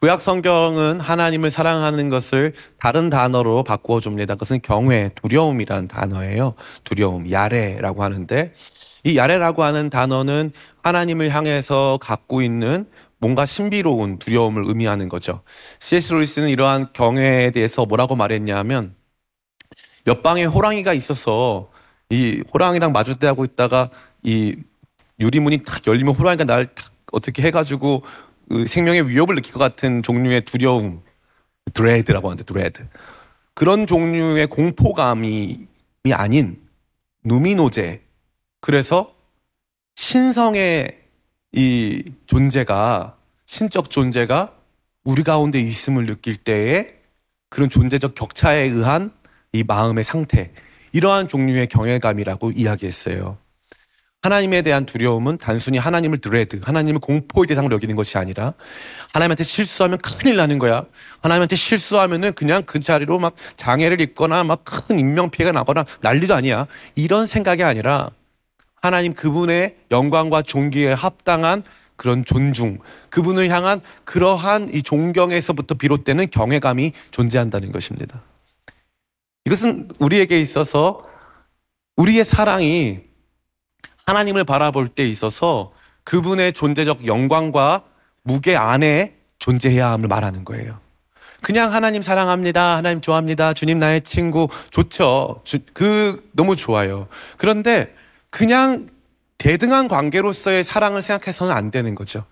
구약 성경은 하나님을 사랑하는 것을 다른 단어로 바꾸어 줍니다. 그것은 경외, 두려움이라는 단어예요. 두려움, 야레라고 하는데 이 야레라고 하는 단어는 하나님을 향해서 갖고 있는 뭔가 신비로운 두려움을 의미하는 거죠. C.S. 루이스는 이러한 경외에 대해서 뭐라고 말했냐면 옆방에 호랑이가 있어서 이 호랑이랑 마주대하고 있다가 이 유리문이 탁 열리면 호랑이가 날 탁 어떻게 해가지고 그 생명의 위협을 느낄 것 같은 종류의 두려움, 드레드라고 하는데 드레드 그런 종류의 공포감이 아닌 누미노제 그래서 신성의 이 존재가 신적 존재가 우리 가운데 있음을 느낄 때에 그런 존재적 격차에 의한 이 마음의 상태 이러한 종류의 경외감이라고 이야기했어요. 하나님에 대한 두려움은 단순히 하나님을 드레드, 하나님을 공포의 대상으로 여기는 것이 아니라 하나님한테 실수하면 큰일 나는 거야. 하나님한테 실수하면은 그냥 그 자리로 막 장애를 입거나 막 큰 인명 피해가 나거나 난리도 아니야. 이런 생각이 아니라 하나님 그분의 영광과 존귀에 합당한 그런 존중, 그분을 향한 그러한 이 존경에서부터 비롯되는 경외감이 존재한다는 것입니다. 이것은 우리에게 있어서 우리의 사랑이 하나님을 바라볼 때 있어서 그분의 존재적 영광과 무게 안에 존재해야 함을 말하는 거예요. 그냥 하나님 사랑합니다. 하나님 좋아합니다. 주님 나의 친구 좋죠. 주, 그 너무 좋아요. 그런데 그냥 대등한 관계로서의 사랑을 생각해서는 안 되는 거죠.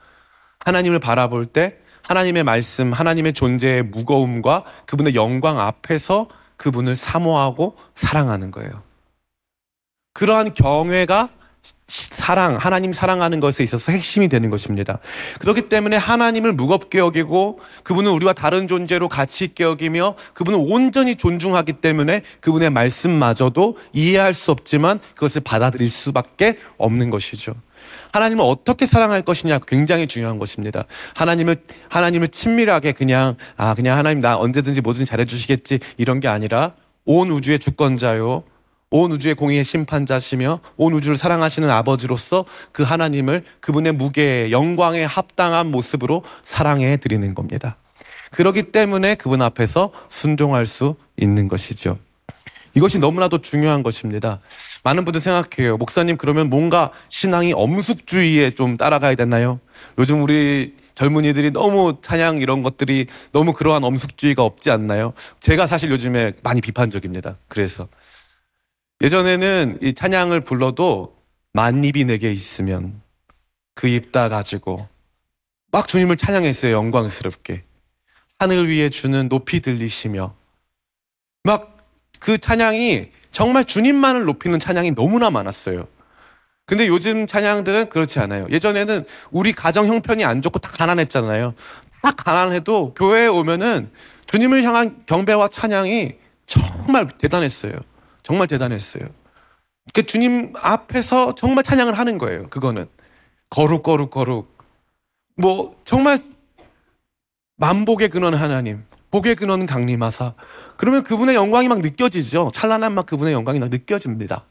하나님을 바라볼 때 하나님의 말씀, 하나님의 존재의 무거움과 그분의 영광 앞에서 그분을 사모하고 사랑하는 거예요. 그러한 경외가 사랑, 하나님 사랑하는 것에 있어서 핵심이 되는 것입니다. 그렇기 때문에 하나님을 무겁게 여기고 그분은 우리와 다른 존재로 가치 있게 여기며 그분을 온전히 존중하기 때문에 그분의 말씀마저도 이해할 수 없지만 그것을 받아들일 수밖에 없는 것이죠. 하나님을 어떻게 사랑할 것이냐 굉장히 중요한 것입니다. 하나님을 하나님을 친밀하게 그냥 아 그냥 하나님 나 언제든지 뭐든지 잘해 주시겠지 이런 게 아니라 온 우주의 주권자요. 온 우주의 공의의 심판자시며 온 우주를 사랑하시는 아버지로서 그 하나님을 그분의 무게에 영광에 합당한 모습으로 사랑해 드리는 겁니다. 그러기 때문에 그분 앞에서 순종할 수 있는 것이죠. 이것이 너무나도 중요한 것입니다. 많은 분들 생각해요. 목사님 그러면 뭔가 신앙이 엄숙주의에 좀 따라가야 되나요? 요즘 우리 젊은이들이 너무 찬양 이런 것들이 너무 그러한 엄숙주의가 없지 않나요? 제가 사실 요즘에 많이 비판적입니다. 그래서 예전에는 이 찬양을 불러도 만입이 내게 있으면 그 입 다 가지고 막 주님을 찬양했어요. 영광스럽게. 하늘 위에 주는 높이 들리시며 막 그 찬양이 정말 주님만을 높이는 찬양이 너무나 많았어요. 근데 요즘 찬양들은 그렇지 않아요. 예전에는 우리 가정 형편이 안 좋고 다 가난했잖아요. 딱 가난해도 교회에 오면은 주님을 향한 경배와 찬양이 정말 대단했어요. 정말 대단했어요. 그 주님 앞에서 정말 찬양을 하는 거예요. 그거는 거룩 거룩 거룩 뭐 정말 만복의 근원 하나님, 복의 근원 강림하사. 그러면 그분의 영광이 막 느껴지죠. 찬란한 막 그분의 영광이 막 느껴집니다.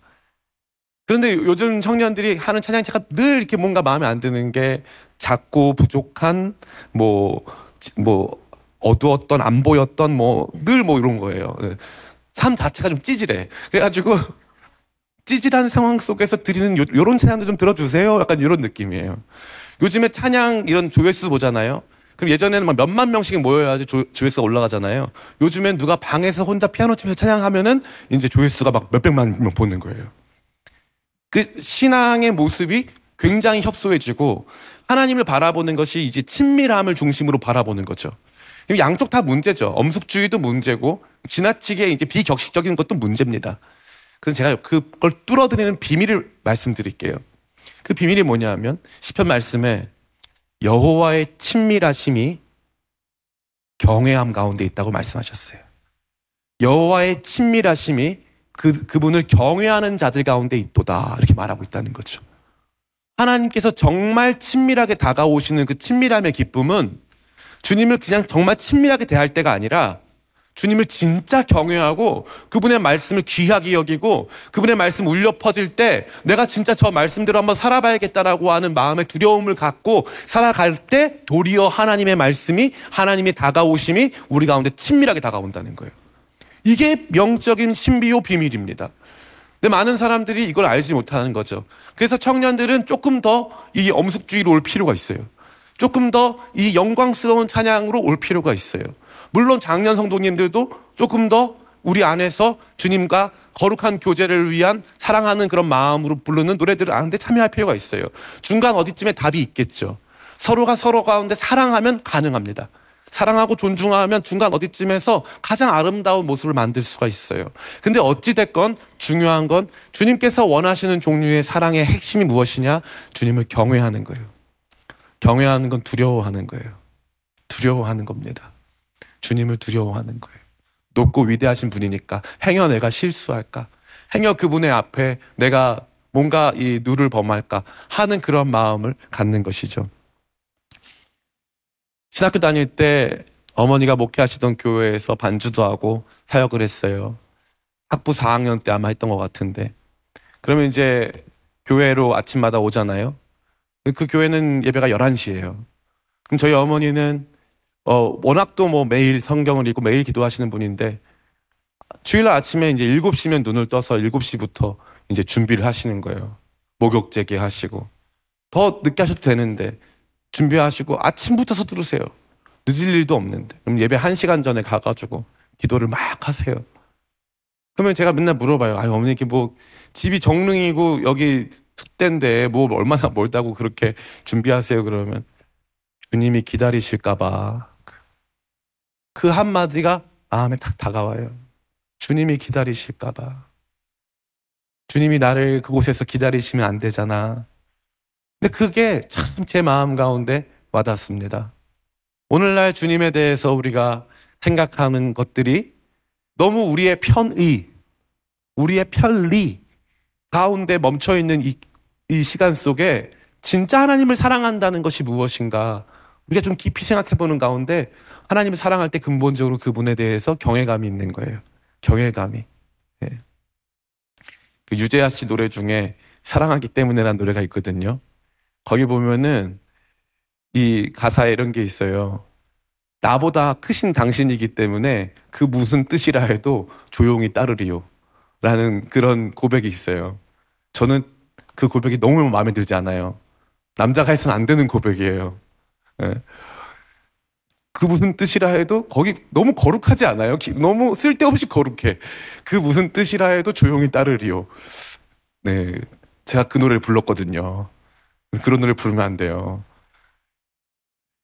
그런데 요즘 청년들이 하는 찬양 제가 늘 이렇게 뭔가 마음에 안 드는 게 작고 부족한 뭐뭐 어두웠던 안 보였던 뭐 늘뭐 이런 거예요. 예. 삶 자체가 좀 찌질해. 그래가지고 찌질한 상황 속에서 드리는 요, 요런 찬양도 좀 들어주세요. 약간 이런 느낌이에요. 요즘에 찬양 이런 조회수 보잖아요. 그럼 예전에는 막 몇만 명씩 모여야지 조, 조회수가 올라가잖아요. 요즘엔 누가 방에서 혼자 피아노 치면서 찬양하면은 이제 조회수가 막 몇백만 명 보는 거예요. 그 신앙의 모습이 굉장히 협소해지고 하나님을 바라보는 것이 이제 친밀함을 중심으로 바라보는 거죠. 양쪽 다 문제죠. 엄숙주의도 문제고 지나치게 이제 비격식적인 것도 문제입니다. 그래서 제가 그걸 뚫어드리는 비밀을 말씀드릴게요. 그 비밀이 뭐냐 하면 시편 말씀에 여호와의 친밀하심이 경외함 가운데 있다고 말씀하셨어요. 여호와의 친밀하심이 그 그분을 경외하는 자들 가운데 있도다 이렇게 말하고 있다는 거죠. 하나님께서 정말 친밀하게 다가오시는 그 친밀함의 기쁨은 주님을 그냥 정말 친밀하게 대할 때가 아니라 주님을 진짜 경외하고 그분의 말씀을 귀하게 여기고 그분의 말씀 울려 퍼질 때 내가 진짜 저 말씀대로 한번 살아봐야겠다라고 하는 마음의 두려움을 갖고 살아갈 때 도리어 하나님의 말씀이 하나님의 다가오심이 우리 가운데 친밀하게 다가온다는 거예요. 이게 명적인 신비요 비밀입니다. 근데 많은 사람들이 이걸 알지 못하는 거죠. 그래서 청년들은 조금 더 이 엄숙주의로 올 필요가 있어요. 조금 더 이 영광스러운 찬양으로 올 필요가 있어요. 물론 장년 성도님들도 조금 더 우리 안에서 주님과 거룩한 교제를 위한 사랑하는 그런 마음으로 부르는 노래들을 아는데 참여할 필요가 있어요. 중간 어디쯤에 답이 있겠죠. 서로가 서로 가운데 사랑하면 가능합니다. 사랑하고 존중하면 중간 어디쯤에서 가장 아름다운 모습을 만들 수가 있어요. 근데 어찌됐건 중요한 건 주님께서 원하시는 종류의 사랑의 핵심이 무엇이냐? 주님을 경외하는 거예요. 경외하는 건 두려워하는 거예요. 두려워하는 겁니다. 주님을 두려워하는 거예요. 높고 위대하신 분이니까 행여 내가 실수할까? 행여 그분의 앞에 내가 뭔가 이 누를 범할까 하는 그런 마음을 갖는 것이죠. 신학교 다닐 때 어머니가 목회하시던 교회에서 반주도 하고 사역을 했어요. 학부 4학년 때 아마 했던 것 같은데. 그러면 이제 교회로 아침마다 오잖아요. 그 교회는 예배가 11시예요. 그럼 저희 어머니는 어, 워낙 또 뭐 매일 성경을 읽고 매일 기도하시는 분인데 주일날 아침에 이제 7시면 눈을 떠서 7시부터 이제 준비를 하시는 거예요. 목욕 재개 하시고. 더 늦게 하셔도 되는데 준비하시고 아침부터 서두르세요. 늦을 일도 없는데. 그럼 예배 1시간 전에 가가지고 기도를 막 하세요. 그러면 제가 맨날 물어봐요. 아유, 어머니 이렇게 뭐 집이 정릉이고 여기 숙대인데 뭐 얼마나 멀다고 그렇게 준비하세요. 그러면 주님이 기다리실까봐 그 한마디가 마음에 탁 다가와요. 주님이 기다리실까봐. 주님이 나를 그곳에서 기다리시면 안 되잖아. 근데 그게 참 제 마음 가운데 와닿습니다. 오늘날 주님에 대해서 우리가 생각하는 것들이 너무 우리의 편의, 우리의 편리 가운데 멈춰 있는 이, 이 시간 속에 진짜 하나님을 사랑한다는 것이 무엇인가 우리가 좀 깊이 생각해 보는 가운데 하나님을 사랑할 때 근본적으로 그분에 대해서 경외감이 있는 거예요. 경외감이. 예. 그 유재하 씨 노래 중에 사랑하기 때문에라는 노래가 있거든요. 거기 보면은 이 가사에 이런 게 있어요. 나보다 크신 당신이기 때문에 그 무슨 뜻이라 해도 조용히 따르리요. 라는 그런 고백이 있어요. 저는 그 고백이 너무 마음에 들지 않아요. 남자가 해서는 안 되는 고백이에요. 예. 그 무슨 뜻이라 해도 거기 너무 거룩하지 않아요? 기- 너무 쓸데없이 거룩해. 그 무슨 뜻이라 해도 조용히 따르리요. 네. 제가 그 노래를 불렀거든요. 그런 노래 부르면 안 돼요.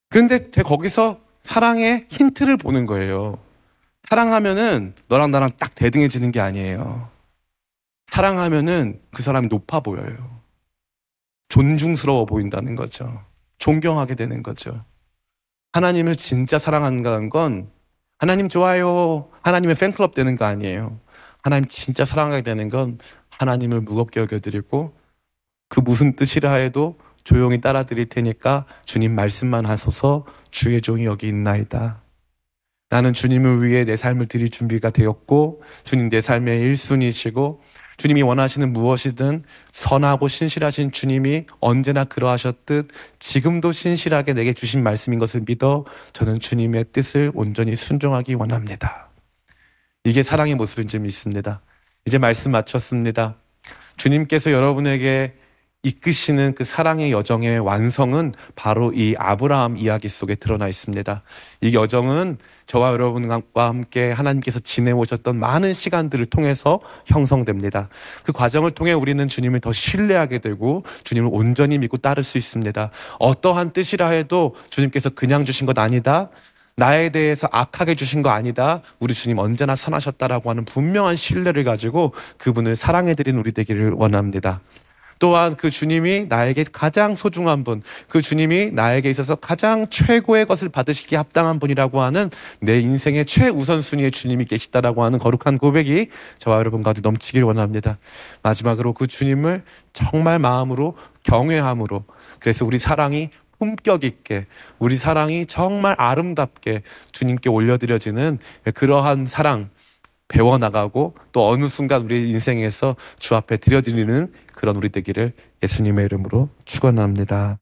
그런데 제가 거기서 사랑의 힌트를 보는 거예요. 사랑하면은 너랑 나랑 딱 대등해지는 게 아니에요. 사랑하면은 그 사람이 높아 보여요. 존중스러워 보인다는 거죠. 존경하게 되는 거죠. 하나님을 진짜 사랑한다는 건 하나님 좋아요. 하나님의 팬클럽 되는 거 아니에요. 하나님 진짜 사랑하게 되는 건 하나님을 무겁게 여겨드리고 그 무슨 뜻이라 해도 조용히 따라드릴 테니까 주님 말씀만 하소서 주의 종이 여기 있나이다. 나는 주님을 위해 내 삶을 드릴 준비가 되었고 주님 내 삶의 1순위시고 주님이 원하시는 무엇이든 선하고 신실하신 주님이 언제나 그러하셨듯 지금도 신실하게 내게 주신 말씀인 것을 믿어 저는 주님의 뜻을 온전히 순종하기 원합니다. 이게 사랑의 모습인 줄 믿습니다. 이제 말씀 마쳤습니다. 주님께서 여러분에게 이끄시는 그 사랑의 여정의 완성은 바로 이 아브라함 이야기 속에 드러나 있습니다. 이 여정은 저와 여러분과 함께 하나님께서 지내오셨던 많은 시간들을 통해서 형성됩니다. 그 과정을 통해 우리는 주님을 더 신뢰하게 되고 주님을 온전히 믿고 따를 수 있습니다. 어떠한 뜻이라 해도 주님께서 그냥 주신 것 아니다. 나에 대해서 악하게 주신 거 아니다. 우리 주님 언제나 선하셨다라고 하는 분명한 신뢰를 가지고 그분을 사랑해드린 우리 되기를 원합니다. 또한 그 주님이 나에게 가장 소중한 분, 그 주님이 나에게 있어서 가장 최고의 것을 받으시기 합당한 분이라고 하는 내 인생의 최우선순위의 주님이 계시다라고 하는 거룩한 고백이 저와 여러분 가운데 넘치길 원합니다. 마지막으로 그 주님을 정말 마음으로 경외함으로 그래서 우리 사랑이 품격 있게 우리 사랑이 정말 아름답게 주님께 올려드려지는 그러한 사랑 배워나가고 또 어느 순간 우리 인생에서 주 앞에 드려드리는 그런 우리 되기를 예수님의 이름으로 축원합니다.